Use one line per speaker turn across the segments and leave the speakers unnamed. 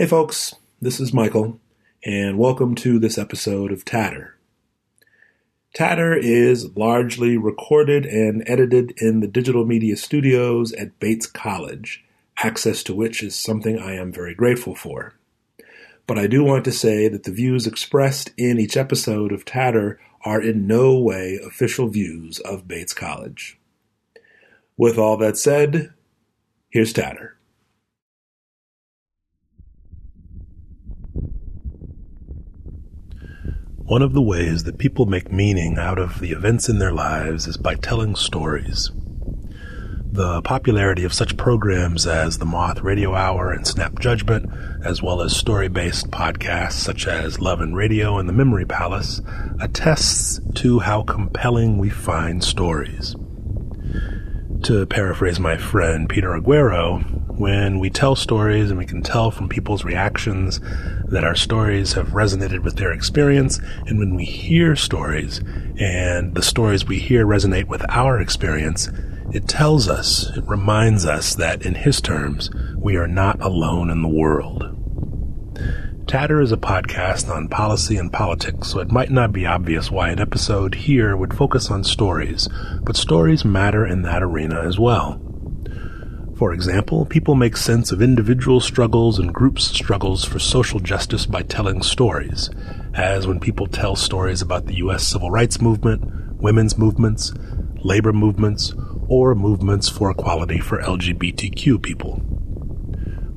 Hey, folks, this is Michael, and welcome to this episode of Tatter. Tatter is largely recorded and edited in the digital media studios at Bates College, access to which is something I am very grateful for. But I do want to say that the views expressed in each episode of Tatter are in no way official views of Bates College. With all that said, here's Tatter. One of the ways that people make meaning out of the events in their lives is by telling stories. The popularity of such programs as the Moth Radio Hour and Snap Judgment, as well as story based podcasts such as Love and Radio and The Memory Palace, attests to how compelling we find stories. To paraphrase my friend Peter Aguero, when we tell stories and we can tell from people's reactions that our stories have resonated with their experience, and when we hear stories and the stories we hear resonate with our experience, it tells us, it reminds us that in his terms, we are not alone in the world. Tatter is a podcast on policy and politics, so it might not be obvious why an episode here would focus on stories, but stories matter in that arena as well. For example, people make sense of individual struggles and groups' struggles for social justice by telling stories, as when people tell stories about the U.S. civil rights movement, women's movements, labor movements, or movements for equality for LGBTQ people.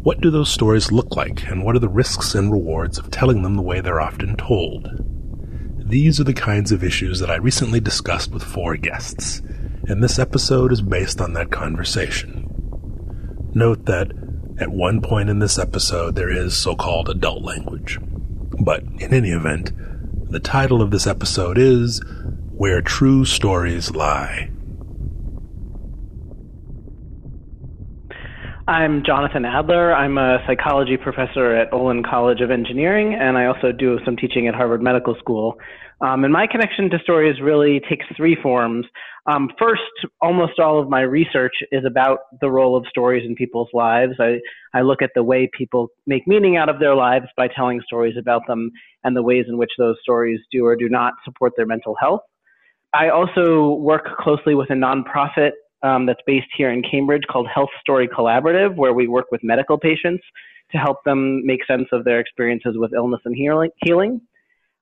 What do those stories look like, and what are the risks and rewards of telling them the way they're often told? These are the kinds of issues that I recently discussed with four guests, and this episode is based on that conversation. Note that at one point in this episode there is so called adult language. But in any event, the title of this episode is Where True Stories Lie.
I'm Jonathan Adler. I'm a psychology professor at Olin College of Engineering, and I also do some teaching at Harvard Medical School. Um, and my connection to stories really takes three forms. Um, first, almost all of my research is about the role of stories in people's lives. I, I look at the way people make meaning out of their lives by telling stories about them and the ways in which those stories do or do not support their mental health. I also work closely with a nonprofit um, that's based here in Cambridge called Health Story Collaborative, where we work with medical patients to help them make sense of their experiences with illness and healing.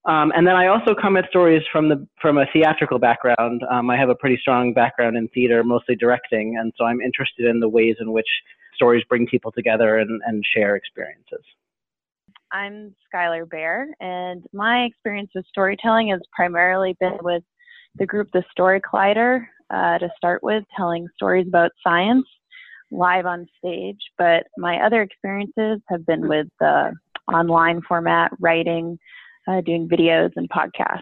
Um, and then I also come at stories from the from a theatrical background. Um, I have a pretty strong background in theater, mostly directing, and so I'm interested in the ways in which stories bring people together and, and share experiences.
I'm Skylar Bear, and my experience with storytelling has primarily been with the group The Story Collider, uh, to start with, telling stories about science live on stage. But my other experiences have been with the online format, writing, uh, doing videos, and podcasts.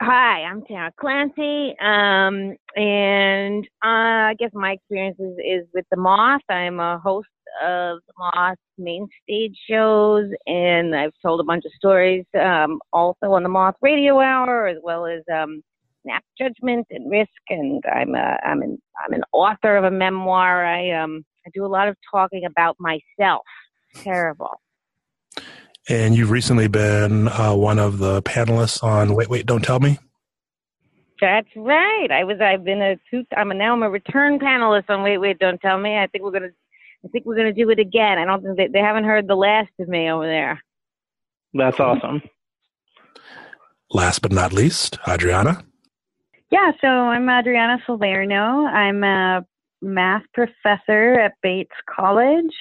Hi, I'm Tara Clancy, um, and uh, I guess my experience is, is, with the Moth. I'm a host of the Moth main stage shows, and I've told a bunch of stories um, also on the Moth Radio Hour, as well as um, snap judgment and risk. And I'm a, I'm an I'm an author of a memoir. I um I do a lot of talking about myself. Terrible.
And you've recently been uh, one of the panelists on Wait Wait Don't Tell Me.
That's right. I was. I've been a two. I'm a, now. I'm a return panelist on Wait Wait Don't Tell Me. I think we're gonna. I think we're gonna do it again. I don't think they, they haven't heard the last of me over there.
That's awesome.
Last but not least, Adriana.
Yeah, so I'm Adriana Salerno. I'm a math professor at Bates College,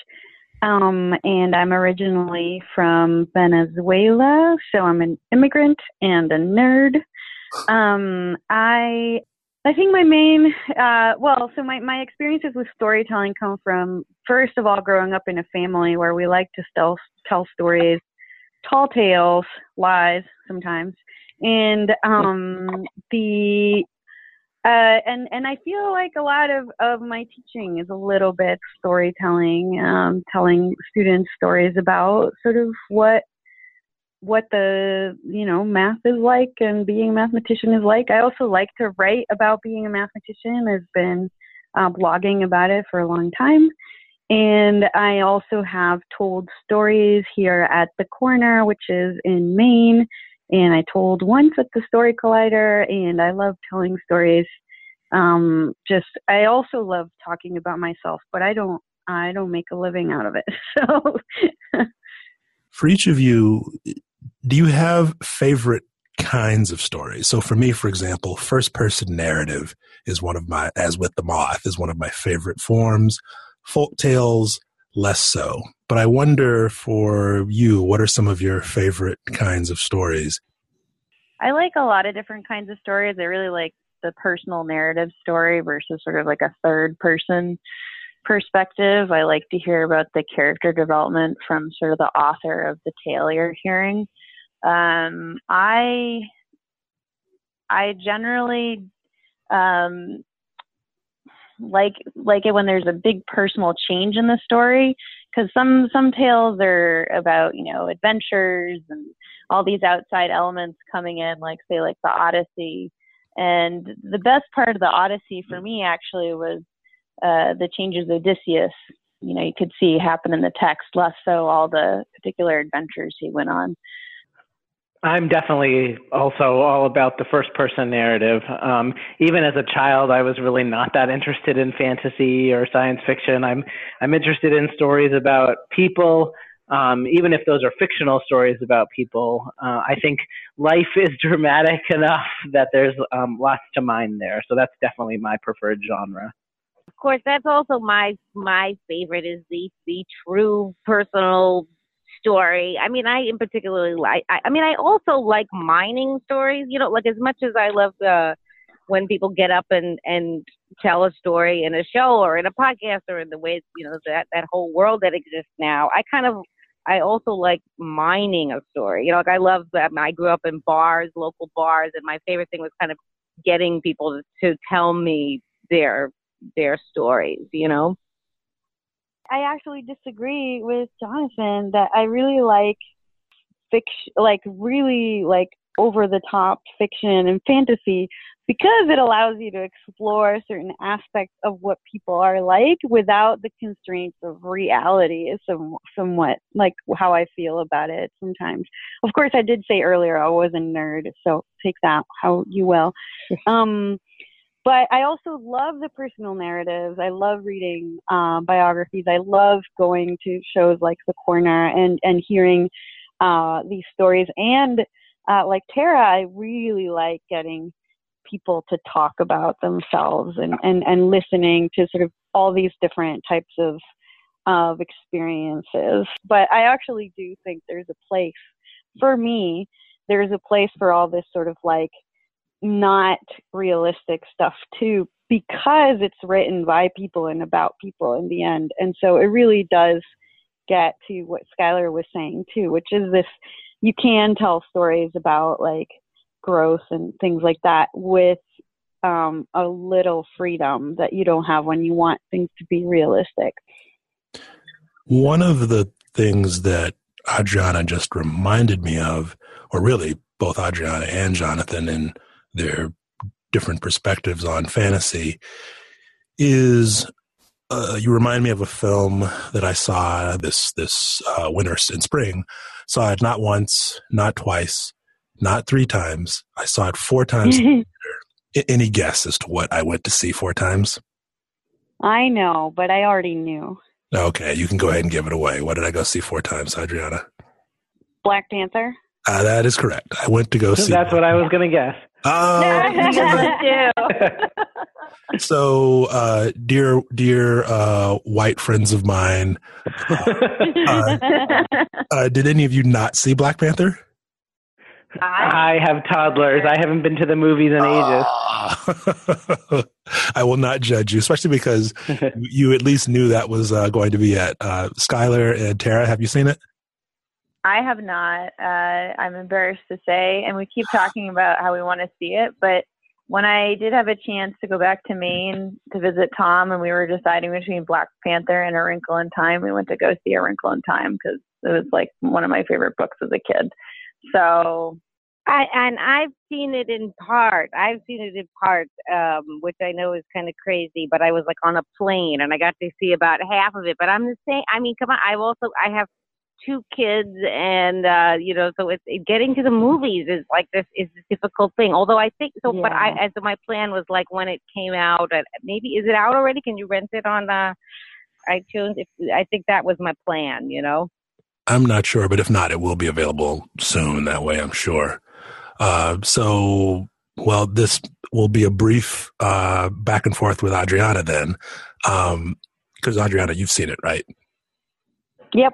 um, and I'm originally from Venezuela, so I'm an immigrant and a nerd. Um, I I think my main, uh, well, so my, my experiences with storytelling come from, first of all, growing up in a family where we like to tell, tell stories, tall tales, lies sometimes, and um, the uh, and and I feel like a lot of of my teaching is a little bit storytelling, um, telling students stories about sort of what what the you know math is like and being a mathematician is like. I also like to write about being a mathematician. I've been uh, blogging about it for a long time, and I also have told stories here at the corner, which is in Maine. And I told once at the Story Collider, and I love telling stories. Um, just I also love talking about myself, but I don't I don't make a living out of it. So
for each of you, do you have favorite kinds of stories? So for me, for example, first person narrative is one of my, as with the moth, is one of my favorite forms. Folk tales, less so. But I wonder for you, what are some of your favorite kinds of stories?
I like a lot of different kinds of stories. I really like the personal narrative story versus sort of like a third person perspective. I like to hear about the character development from sort of the author of the tale you're hearing. Um, I I generally um, like like it when there's a big personal change in the story because some some tales are about you know adventures and all these outside elements coming in like say like the odyssey. And the best part of the odyssey for me actually was uh, the changes odysseus. You know you could see happen in the text less so all the particular adventures he went on
I'm definitely also all about the first person narrative. Um, even as a child, I was really not that interested in fantasy or science fiction. I'm I'm interested in stories about people, um, even if those are fictional stories about people. Uh, I think life is dramatic enough that there's um, lots to mine there. So that's definitely my preferred genre.
Of course, that's also my my favorite is the the true personal story. I mean, I in particularly like. I, I mean, I also like mining stories. You know, like as much as I love the when people get up and and tell a story in a show or in a podcast or in the way you know that that whole world that exists now. I kind of I also like mining a story. You know, like I love that. I grew up in bars, local bars, and my favorite thing was kind of getting people to, to tell me their their stories. You know.
I actually disagree with Jonathan that I really like fiction, like really like over the top fiction and fantasy because it allows you to explore certain aspects of what people are like without the constraints of reality is some, somewhat like how I feel about it sometimes. Of course, I did say earlier I was a nerd, so take that how you will. Um, but I also love the personal narratives. I love reading uh, biographies. I love going to shows like The Corner and and hearing uh, these stories. And uh, like Tara, I really like getting people to talk about themselves and, and, and listening to sort of all these different types of of experiences. But I actually do think there's a place for me. There's a place for all this sort of like not realistic stuff too because it's written by people and about people in the end. And so it really does get to what Skylar was saying too, which is this you can tell stories about like growth and things like that with um, a little freedom that you don't have when you want things to be realistic.
One of the things that Adriana just reminded me of, or really both Adriana and Jonathan, and their different perspectives on fantasy is uh, you remind me of a film that I saw this this uh, winter and spring. Saw it not once, not twice, not three times. I saw it four times. Any guess as to what I went to see four times?
I know, but I already knew.
Okay, you can go ahead and give it away. What did I go see four times, Adriana?
Black Panther.
Uh, that is correct. I went to go see.
That's what I was going to guess.
Oh. so, uh, dear, dear uh, white friends of mine, uh, uh, did any of you not see Black Panther?
I have toddlers. I haven't been to the movies in ages.
Ah. I will not judge you, especially because you at least knew that was uh, going to be it. Uh, Skylar and Tara, have you seen it?
I have not. Uh, I'm embarrassed to say, and we keep talking about how we want to see it. But when I did have a chance to go back to Maine to visit Tom, and we were deciding between Black Panther and A Wrinkle in Time, we went to go see A Wrinkle in Time because it was like one of my favorite books as a kid. So
I, and I've seen it in part. I've seen it in part, um, which I know is kind of crazy. But I was like on a plane, and I got to see about half of it. But I'm the same. I mean, come on. I've also I have two kids, and uh, you know, so it's it, getting to the movies is like this is a difficult thing. Although I think so, yeah. but I as my plan was like when it came out, uh, maybe is it out already? Can you rent it on uh, iTunes? If I think that was my plan, you know.
I'm not sure, but if not, it will be available soon. That way, I'm sure. Uh, so, well, this will be a brief uh, back and forth with Adriana then, because um, Adriana, you've seen it, right?
Yep.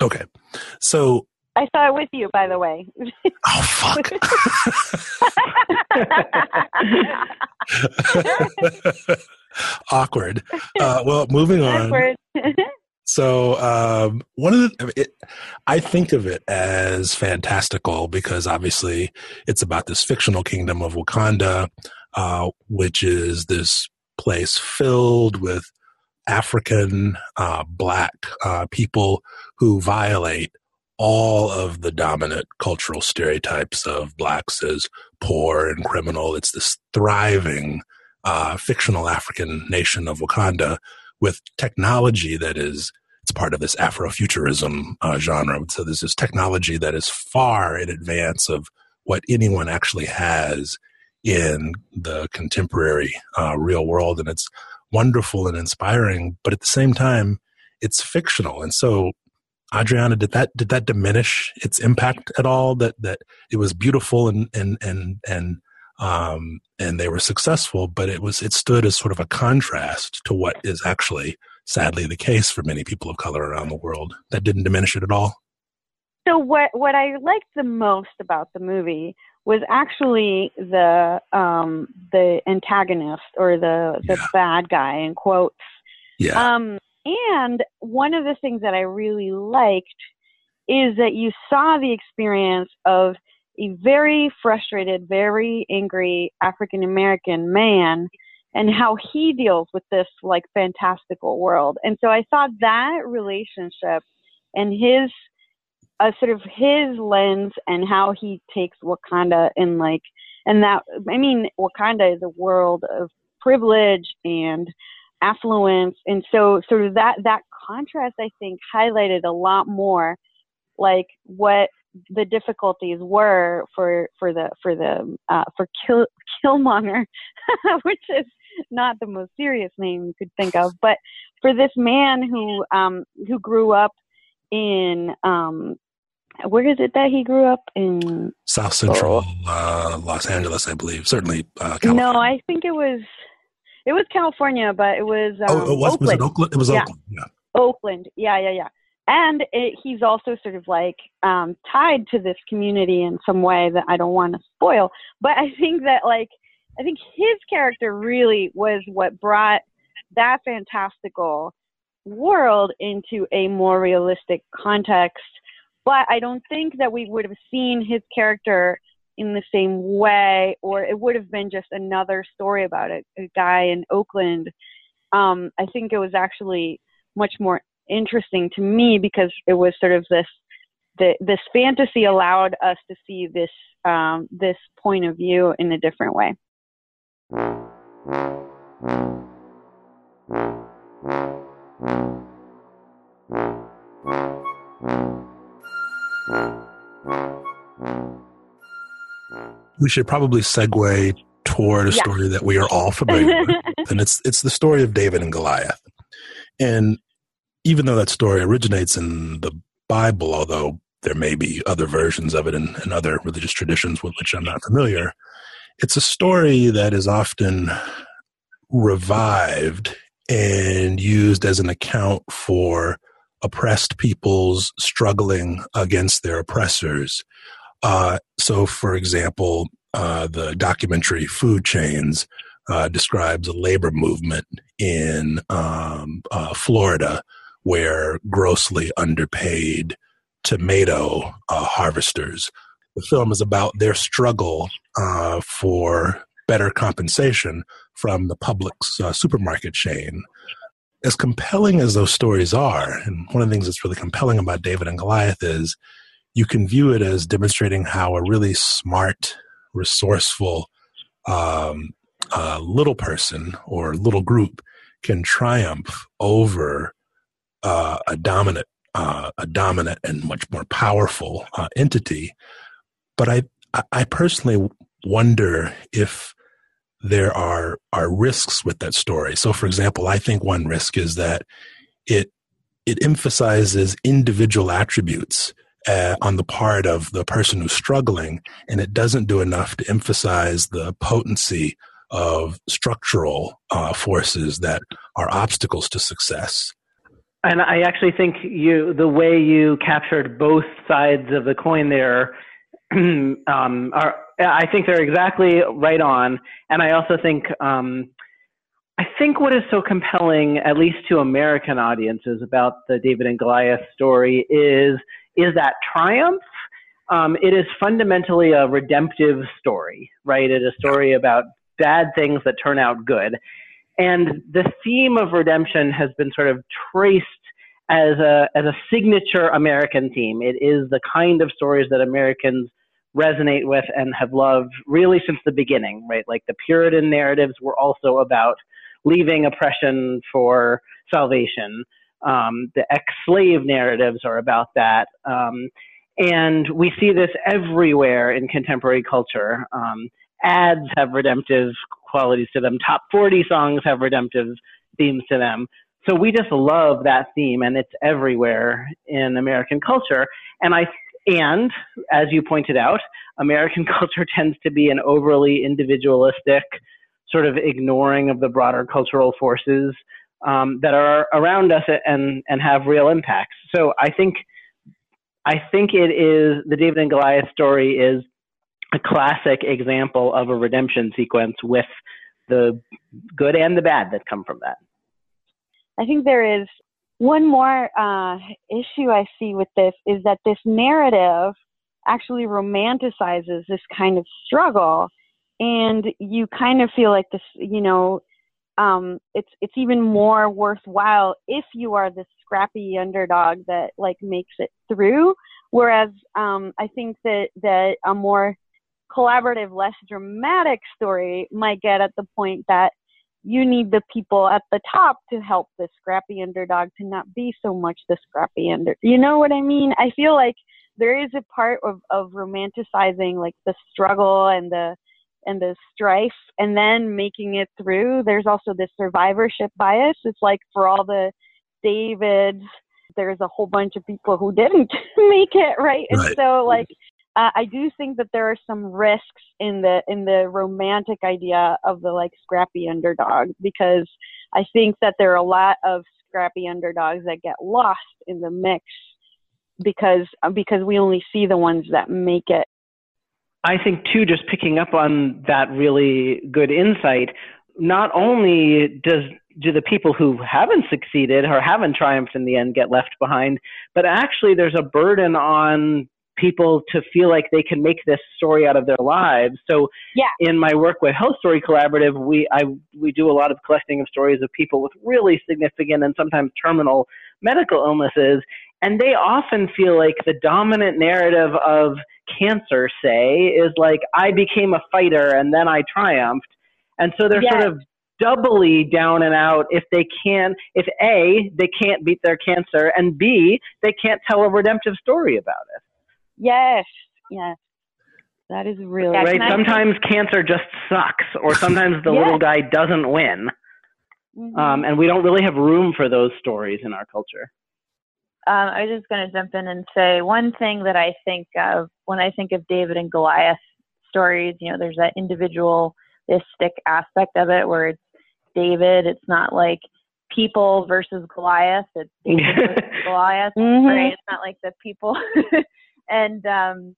Okay. So
I saw it with you, by the way.
oh fuck. Awkward. Uh, well, moving on. So um, one of the, it, I think of it as fantastical because obviously it's about this fictional kingdom of Wakanda, uh, which is this place filled with African uh, black uh, people who violate all of the dominant cultural stereotypes of blacks as poor and criminal. It's this thriving uh, fictional African nation of Wakanda with technology that is it's part of this Afrofuturism uh, genre. So there's this technology that is far in advance of what anyone actually has in the contemporary uh, real world, and it's wonderful and inspiring, but at the same time, it's fictional. And so, Adriana, did that did that diminish its impact at all? That that it was beautiful and and and and um, and they were successful, but it was it stood as sort of a contrast to what is actually sadly the case for many people of color around the world. That didn't diminish it at all.
So what what I liked the most about the movie was actually the um, the antagonist or the the yeah. bad guy in quotes.
Yeah.
Um, and one of the things that I really liked is that you saw the experience of a very frustrated, very angry African American man and how he deals with this like fantastical world. And so I thought that relationship and his sort of his lens and how he takes Wakanda and like and that I mean Wakanda is a world of privilege and affluence. And so sort of that that contrast I think highlighted a lot more like what the difficulties were for for the for the uh, for Kill, Killmonger, which is not the most serious name you could think of, but for this man who um, who grew up in um, where is it that he grew up in?
South Central oh. uh, Los Angeles, I believe. Certainly, uh, California.
No, I think it was it was California, but it was um,
oh, it was, Oakland. was it Oakland? It was yeah. Oakland. Yeah.
Oakland. Yeah, yeah, yeah. And it, he's also sort of like um, tied to this community in some way that I don't want to spoil. But I think that like I think his character really was what brought that fantastical world into a more realistic context but I don't think that we would have seen his character in the same way, or it would have been just another story about it, a guy in Oakland. Um, I think it was actually much more interesting to me because it was sort of this the, this fantasy allowed us to see this um, this point of view in a different way.
We should probably segue toward a yeah. story that we are all familiar with, and it's it's the story of David and Goliath. And even though that story originates in the Bible, although there may be other versions of it in, in other religious traditions with which I'm not familiar, it's a story that is often revived and used as an account for oppressed peoples struggling against their oppressors uh, so, for example, uh, the documentary Food Chains uh, describes a labor movement in um, uh, Florida where grossly underpaid tomato uh, harvesters. The film is about their struggle uh, for better compensation from the Publix supermarket chain. As compelling as those stories are, and one of the things that's really compelling about David and Goliath is you can view it as demonstrating how a really smart, resourceful um, uh, little person or little group can triumph over uh, a dominant, uh, a dominant and much more powerful uh, entity. But I, I personally wonder if there are are risks with that story. So, for example, I think one risk is that it it emphasizes individual attributes uh, on the part of the person who's struggling, and it doesn't do enough to emphasize the potency of structural uh, forces that are obstacles to success.
And I actually think you the way you captured both sides of the coin there um, are I think they're exactly right on. And I also think um, I think what is so compelling, at least to American audiences, about the David and Goliath story is is that triumph. Um, it is fundamentally a redemptive story, right? It is a story about bad things that turn out good. And the theme of redemption has been sort of traced as a, as a signature American theme. It is the kind of stories that Americans resonate with and have loved really since the beginning, right? Like the Puritan narratives were also about leaving oppression for salvation. Um, the ex slave narratives are about that. Um, and we see this everywhere in contemporary culture. Um, ads have redemptive qualities to them. Top 40 songs have redemptive themes to them. So we just love that theme, and it's everywhere in American culture. And I and as you pointed out, American culture tends to be an overly individualistic, sort of ignoring of the broader cultural forces um, that are around us and and have real impacts. So I think I think it is the David and Goliath story is a classic example of a redemption sequence with the good and the bad that come from that.
I think there is one more uh, issue I see with this is that this narrative actually romanticizes this kind of struggle, and you kind of feel like this, you know, um, it's it's even more worthwhile if you are the scrappy underdog that like makes it through. Whereas um, I think that that a more collaborative, less dramatic story might get at the point that you need the people at the top to help the scrappy underdog to not be so much the scrappy under. You know what I mean? I feel like there is a part of, of romanticizing like the struggle and the and the strife and then making it through. There's also this survivorship bias. It's like for all the Davids, there's a whole bunch of people who didn't make it, right? right. And so like uh, I do think that there are some risks in the in the romantic idea of the like scrappy underdog because I think that there are a lot of scrappy underdogs that get lost in the mix because because we only see the ones that make it.
I think too, just picking up on that really good insight. Not only does do the people who haven't succeeded or haven't triumphed in the end get left behind, but actually there's a burden on people to feel like they can make this story out of their lives. So
yeah.
in my work with Health Story Collaborative, we I we do a lot of collecting of stories of people with really significant and sometimes terminal medical illnesses and they often feel like the dominant narrative of cancer say is like I became a fighter and then I triumphed. And so they're yes. sort of doubly down and out if they can if A, they can't beat their cancer and B, they can't tell a redemptive story about it.
Yes, yes. That is really
right. Sometimes cancer just sucks, or sometimes the yes. little guy doesn't win, mm-hmm. um, and we don't really have room for those stories in our culture.
Um, I was just going to jump in and say one thing that I think of when I think of David and Goliath stories. You know, there's that individualistic aspect of it where it's David. It's not like people versus Goliath. It's David versus Goliath, mm-hmm. right? It's not like the people and um,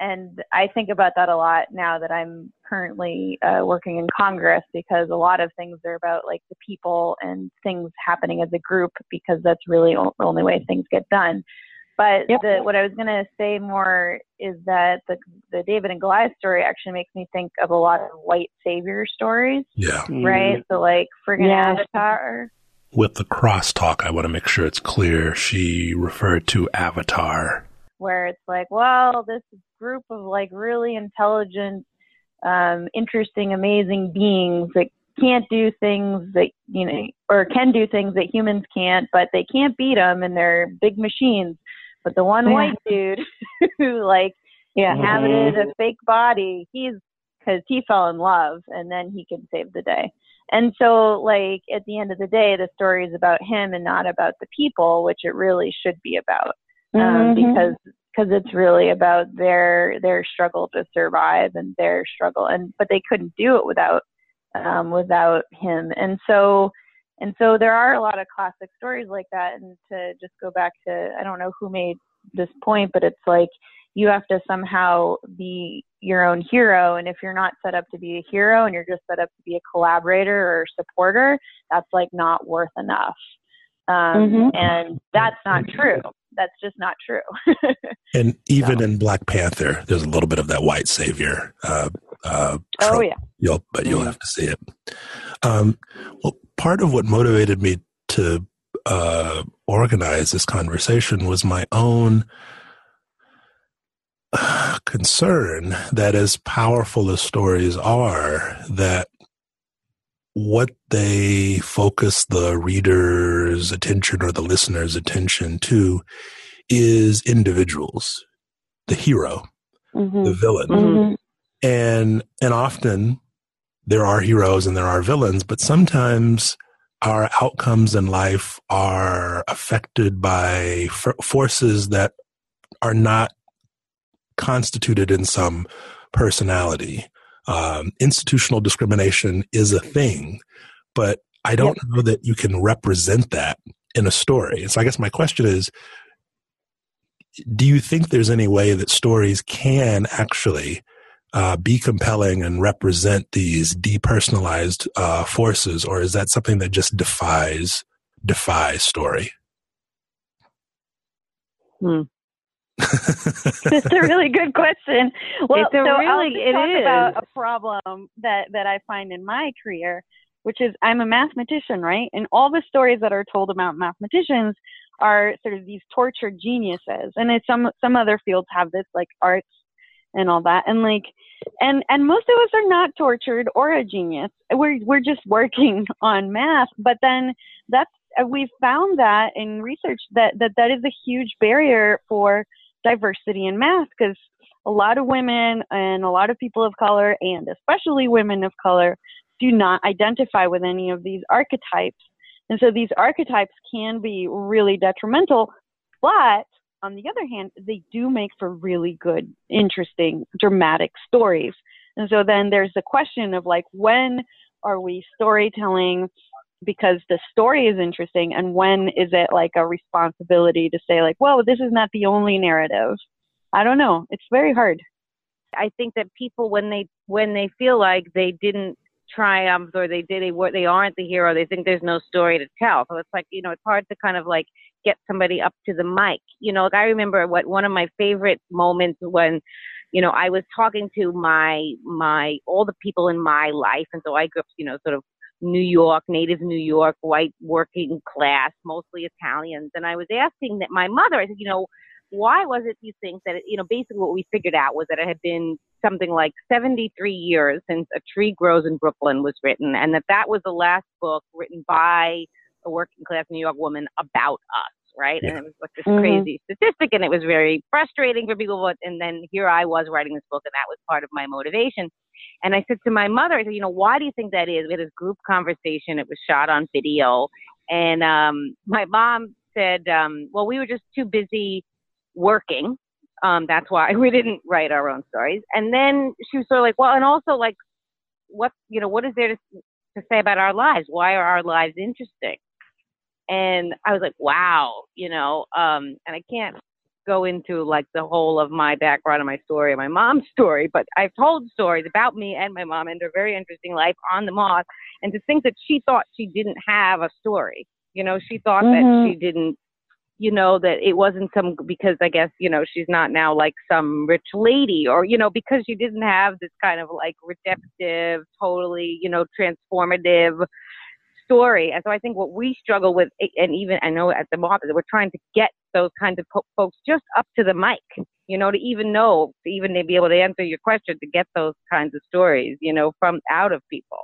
and I think about that a lot now that I'm currently uh, working in Congress because a lot of things are about like the people and things happening as a group because that's really the only way things get done. But yep. the, what I was going to say more is that the the David and Goliath story actually makes me think of a lot of white savior stories.
Yeah.
Right. So like friggin' yeah. Avatar.
With the crosstalk, I want to make sure it's clear. She referred to Avatar
where it's like, well, this group of like really intelligent, um, interesting, amazing beings that can't do things that you know or can do things that humans can't but they can't beat them and they're big machines. But the one white dude who like yeah. inhabited a fake body he's because he fell in love and then he can save the day. And so like at the end of the day the story is about him and not about the people which it really should be about um, mm-hmm. because because it's really about their their struggle to survive and their struggle and but they couldn't do it without um, without him. And so, and so there are a lot of classic stories like that. And to just go back to, I don't know who made this point, but it's like you have to somehow be your own hero. And if you're not set up to be a hero and you're just set up to be a collaborator or supporter, that's like not worth enough. Um, mm-hmm. And that's not true. That's just not true.
and even so. in Black Panther, there's a little bit of that white savior uh, uh,
oh yeah.
You'll, but you'll have to see it. Um, well, part of what motivated me to uh, organize this conversation was my own concern that as powerful as stories are, that what they focus the attention or the listener's attention to is individuals, the hero, mm-hmm. the villain. Mm-hmm and and often there are heroes and there are villains but sometimes our outcomes in life are affected by f- forces that are not constituted in some personality um, institutional discrimination is a thing but i don't yep. know that you can represent that in a story so i guess my question is do you think there's any way that stories can actually uh, be compelling and represent these depersonalized uh, forces, or is that something that just defies defies story?
Hmm. it's a really good question. Well, so really, I'll just talk is. about a problem that that I find in my career, which is I'm a mathematician, right? And all the stories that are told about mathematicians are sort of these tortured geniuses, and it's some some other fields have this, like arts and all that. And like, and and most of us are not tortured or a genius. We're we're just working on math. But then that's we've found that in research that that that is a huge barrier for diversity in math because a lot of women and a lot of people of color and especially women of color do not identify with any of these archetypes. And so these archetypes can be really detrimental, but on the other hand, they do make for really good, interesting, dramatic stories. And so then there's the question of like, when are we storytelling because the story is interesting, and when is it like a responsibility to say, like, well, this is not the only narrative? I don't know. It's very hard.
I think that people, when they when they feel like they didn't triumph or they did a, they aren't the hero, they think there's no story to tell. So it's like you know, it's hard to kind of like get somebody up to the mic. You know, like I remember what one of my favorite moments when, you know, I was talking to my my all the people in my life, and so I grew up, you know, sort of New York, native New York, white working class, mostly Italians, and I was asking that my mother. I said, you know, why was it you think that it, you know basically what we figured out was that it had been something like 73 years since A Tree Grows in Brooklyn was written, and that that was the last book written by a working class New York woman about us right? Yeah. And it was like this mm-hmm. crazy statistic, and it was very frustrating for people. But and then here I was writing this book, and that was part of my motivation. And I said to my mother, I said, you know, why do you think that is? We had this group conversation. It was shot on video, and um, my mom said, um, well, we were just too busy working. Um, that's why we didn't write our own stories. And then she was sort of like, well, and also like, what you know, what is there to to say about our lives? Why are our lives interesting? and I was like, wow, you know, um, and I can't go into like the whole of my background and my story and my mom's story, but I've told stories about me and my mom and her very interesting life on the moth, and to think that she thought she didn't have a story, you know, she thought mm-hmm. that she didn't, you know, that it wasn't some because I guess you know she's not now like some rich lady or you know because she didn't have this kind of like redemptive, totally you know transformative story. And so I think what we struggle with, and even I know at the Moth, we're trying to get those kinds of po- folks just up to the mic, you know, to even know, to even to be able to answer your question, to get those kinds of stories, you know, from out of people.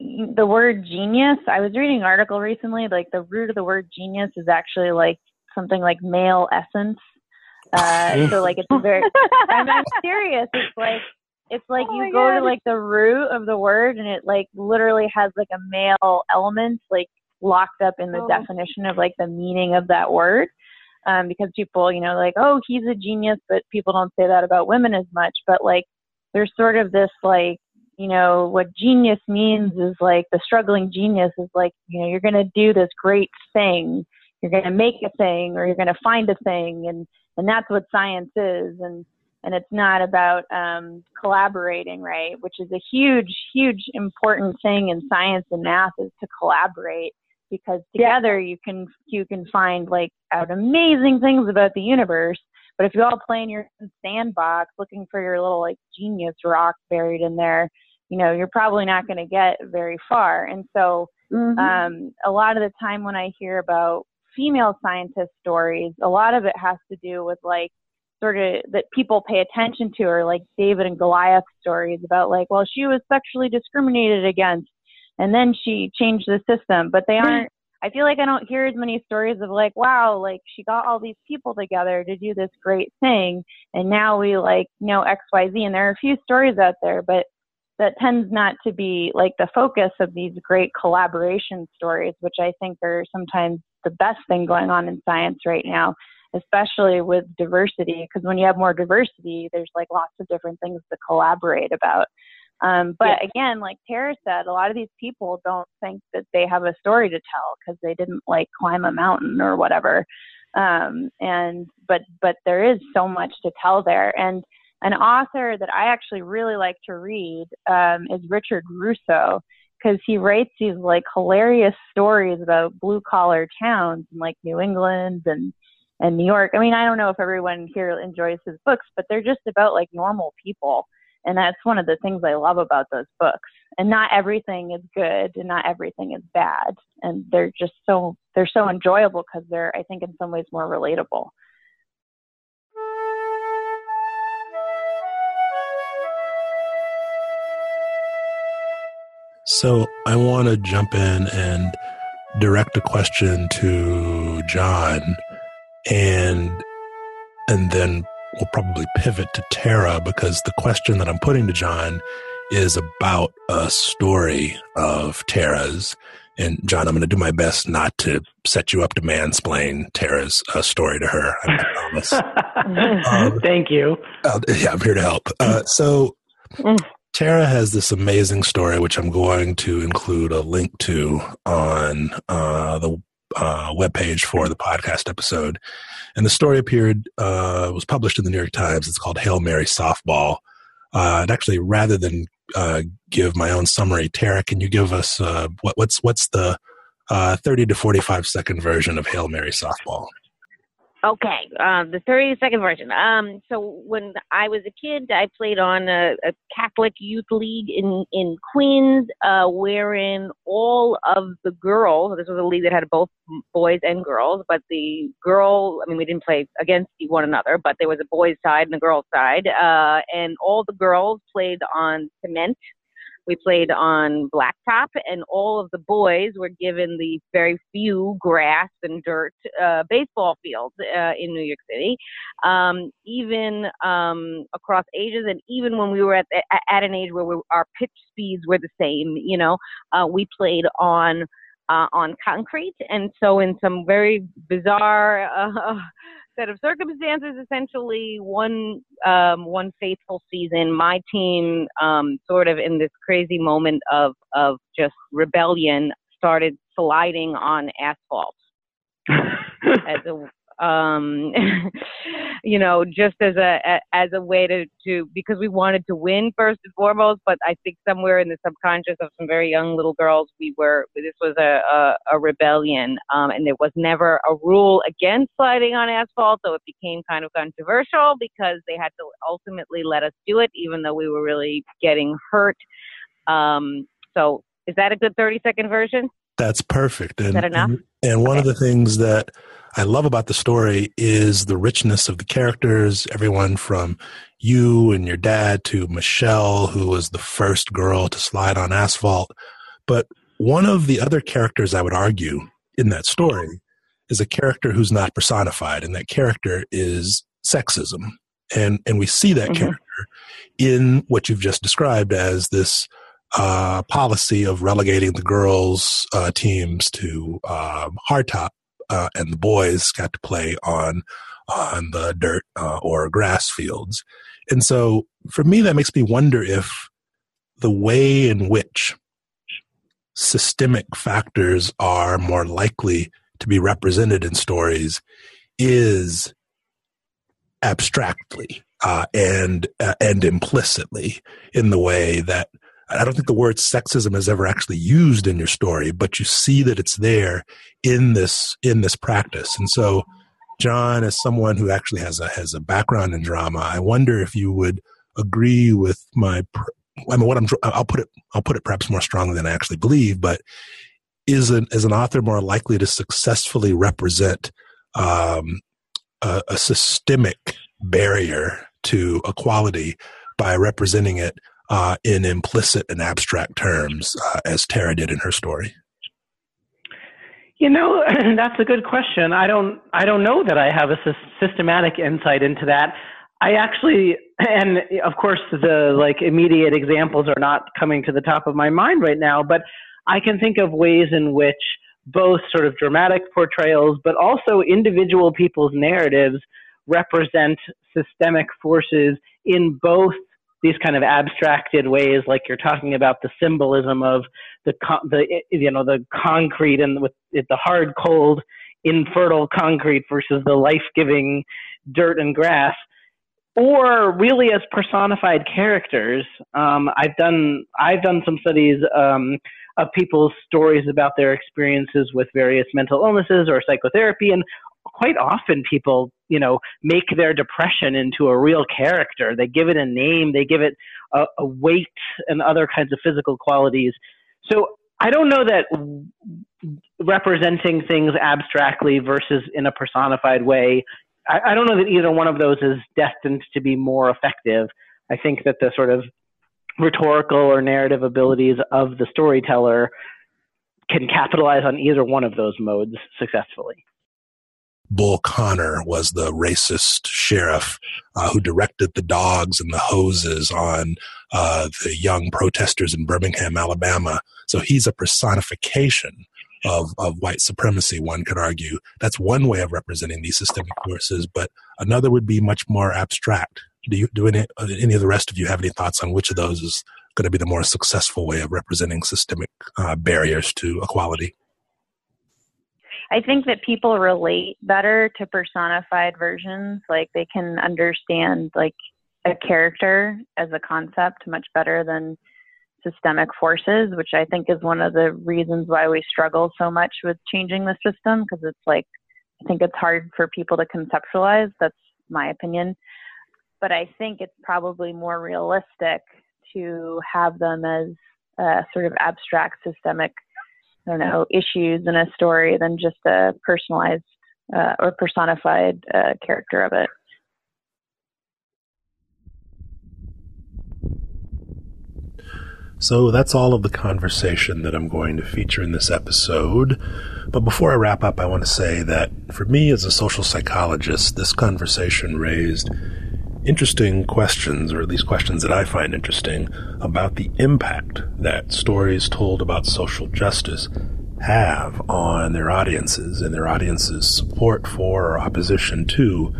The word genius, I was reading an article recently, like the root of the word genius is actually like something like male essence. Uh, so like it's very, I'm, I'm serious. It's like it's like oh you go God. to like the root of the word and it like literally has like a male element like locked up in the oh. definition of like the meaning of that word. Um, because people, you know, like, oh, he's a genius, but people don't say that about women as much. But like, there's sort of this like, you know, what genius means is like the struggling genius is like, you know, you're going to do this great thing, you're going to make a thing, or you're going to find a thing, and and that's what science is. And and it's not about um, collaborating, right? Which is a huge, huge important thing in science and math is to collaborate because together you can you can find like out amazing things about the universe. But if you all play in your sandbox looking for your little like genius rock buried in there, you know you're probably not going to get very far. And so mm-hmm. um, a lot of the time when I hear about female scientist stories, a lot of it has to do with like sort of that people pay attention to are like David and Goliath stories about like, well, she was sexually discriminated against and then she changed the system, but they aren't I feel like I don't hear as many stories of like, wow, like she got all these people together to do this great thing and now we like know XYZ and there are a few stories out there, but that tends not to be like the focus of these great collaboration stories, which I think are sometimes the best thing going on in science right now especially with diversity, because when you have more diversity, there's like lots of different things to collaborate about. Um, but again, like Tara said, a lot of these people don't think that they have a story to tell because they didn't like climb a mountain or whatever. Um, and but but there is so much to tell there. And an author that I actually really like to read um, is Richard Russo because he writes these like hilarious stories about blue collar towns in like New England and and New York. I mean, I don't know if everyone here enjoys his books, but they're just about like normal people. And that's one of the things I love about those books. And not everything is good and not everything is bad. And they're just so they're so enjoyable because they're I think in some ways more relatable.
So I want to jump in and direct a question to John and and then we'll probably pivot to Tara because the question that I'm putting to John is about a story of Tara's. And John, I'm going to do my best not to set you up to mansplain Tara's uh, story to her. I promise.
um, Thank you.
Uh, yeah, I'm here to help. Uh, so, mm. Tara has this amazing story, which I'm going to include a link to on uh, the uh, webpage for the podcast episode. And the story appeared, uh, was published in the New York Times. It's called Hail Mary Softball. Uh, and actually, rather than uh, give my own summary, Tara, can you give us uh, what, what's what's the uh, 30 to 45 second version of Hail Mary Softball?
Okay, uh, the 30 second version. Um, so when I was a kid, I played on a, a Catholic youth league in in Queens, uh, wherein all of the girls. This was a league that had both boys and girls, but the girl. I mean, we didn't play against one another, but there was a boys' side and a girls' side, uh, and all the girls played on cement we played on blacktop, and all of the boys were given the very few grass and dirt uh, baseball fields uh, in New York City, um, even um, across ages, and even when we were at at an age where we, our pitch speeds were the same. You know, uh, we played on. Uh, on concrete, and so in some very bizarre uh, set of circumstances, essentially one um, one faithful season, my team um, sort of in this crazy moment of of just rebellion started sliding on asphalt. As a um, you know, just as a, as a way to to because we wanted to win first and foremost. But I think somewhere in the subconscious of some very young little girls, we were this was a a, a rebellion, um, and there was never a rule against sliding on asphalt, so it became kind of controversial because they had to ultimately let us do it, even though we were really getting hurt. Um, so Is that a good 30 second version?
That's perfect.
And, Is that enough?
And, and one okay. of the things that I love about the story is the richness of the characters, everyone from you and your dad to Michelle, who was the first girl to slide on asphalt. But one of the other characters I would argue in that story is a character who's not personified, and that character is sexism. And, and we see that mm-hmm. character in what you've just described as this uh, policy of relegating the girls' uh, teams to um, hardtop, uh, and the boys got to play on on the dirt uh, or grass fields. And so, for me, that makes me wonder if the way in which systemic factors are more likely to be represented in stories is abstractly uh, and uh, and implicitly in the way that I don't think the word sexism is ever actually used in your story, but you see that it's there in this in this practice. And so, John, as someone who actually has a has a background in drama, I wonder if you would agree with my I mean, what I'm, I'll put it, I'll put it perhaps more strongly than I actually believe, but is an, is an author more likely to successfully represent um, a, a, systemic barrier to equality by representing it uh, in implicit and abstract terms, uh, as Tara did in her story?
You know, that's a good question. I don't, I don't know that I have a systematic insight into that. I actually, and of course, the like immediate examples are not coming to the top of my mind right now, but I can think of ways in which both sort of dramatic portrayals, but also individual people's narratives represent systemic forces in both these kind of abstracted ways, like you're talking about the symbolism of the the you know the concrete and with the hard, cold, infertile concrete versus the life-giving dirt and grass or really as personified characters. Um, I've done I've done some studies um, of people's stories about their experiences with various mental illnesses or psychotherapy, and quite often people you know make their depression into a real character. They give it a name, they give it a, a weight and other kinds of physical qualities. So I don't know that representing things abstractly versus in a personified way I, I don't know that either one of those is destined to be more effective. I think that the sort of rhetorical or narrative abilities of the storyteller can capitalize on either one of those modes successfully.
Bull Connor was the racist sheriff uh, who directed the dogs and the hoses on uh, the young protesters in Birmingham, Alabama. So he's a personification of, of white supremacy, one could argue. That's one way of representing these systemic forces, but another would be much more abstract. Do you, do any, any of the rest of you have any thoughts on which of those is going to be the more successful way of representing systemic uh, barriers to equality?
I think that people relate better to personified versions. Like they can understand like a character as a concept much better than systemic forces, which I think is one of the reasons why we struggle so much with changing the system because it's like I think it's hard for people to conceptualize. That's my opinion. But I think it's probably more realistic to have them as uh, sort of abstract systemic, I don't know, issues in a story than just a personalized uh, or personified uh, character of it.
So that's all of the conversation that I'm going to feature in this episode. But before I wrap up, I want to say that for me as a social psychologist, this conversation raised interesting questions, or at least questions that I find interesting, about the impact that stories told about social justice have on their audiences and their audiences' support for or opposition to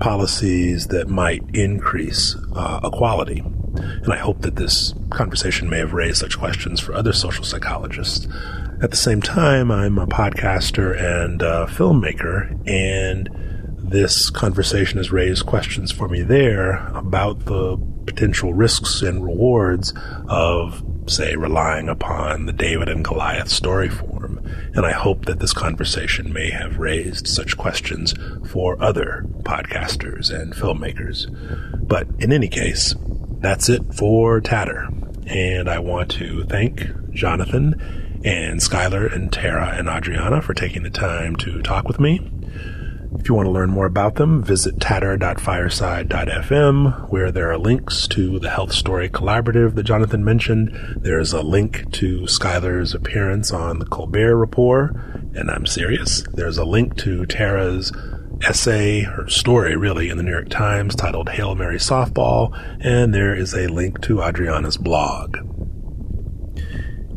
policies that might increase uh, equality. And I hope that this conversation may have raised such questions for other social psychologists. At the same time, I'm a podcaster and a filmmaker, and this conversation has raised questions for me there about the potential risks and rewards of, say, relying upon the David and Goliath story form. And I hope that this conversation may have raised such questions for other podcasters and filmmakers. But in any case, that's it for Tatter. And I want to thank Jonathan, and Skylar and Tara and Adriana for taking the time to talk with me. If you want to learn more about them, visit tatter.fireside.fm, where there are links to the Health Story Collaborative that Jonathan mentioned. There's a link to Skylar's appearance on the Colbert Report, and I'm serious. There's a link to Tara's essay or story, really, in the New York Times titled Hail Mary Softball, and there is a link to Adriana's blog.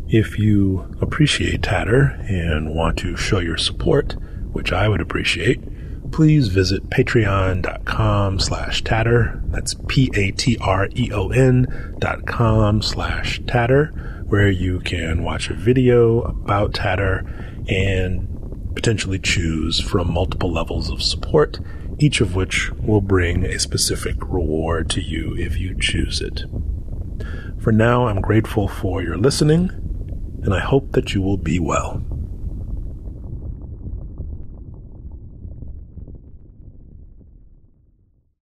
If you appreciate Tatter and want to show your support, which I would appreciate, please visit patreon.com slash tatter. That's P-A-T-R-E-O-N dot com slash tatter, where you can watch a video about tatter and potentially choose from multiple levels of support, each of which will bring a specific reward to you if you choose it. For now, I'm grateful for your listening, and I hope that you will be well.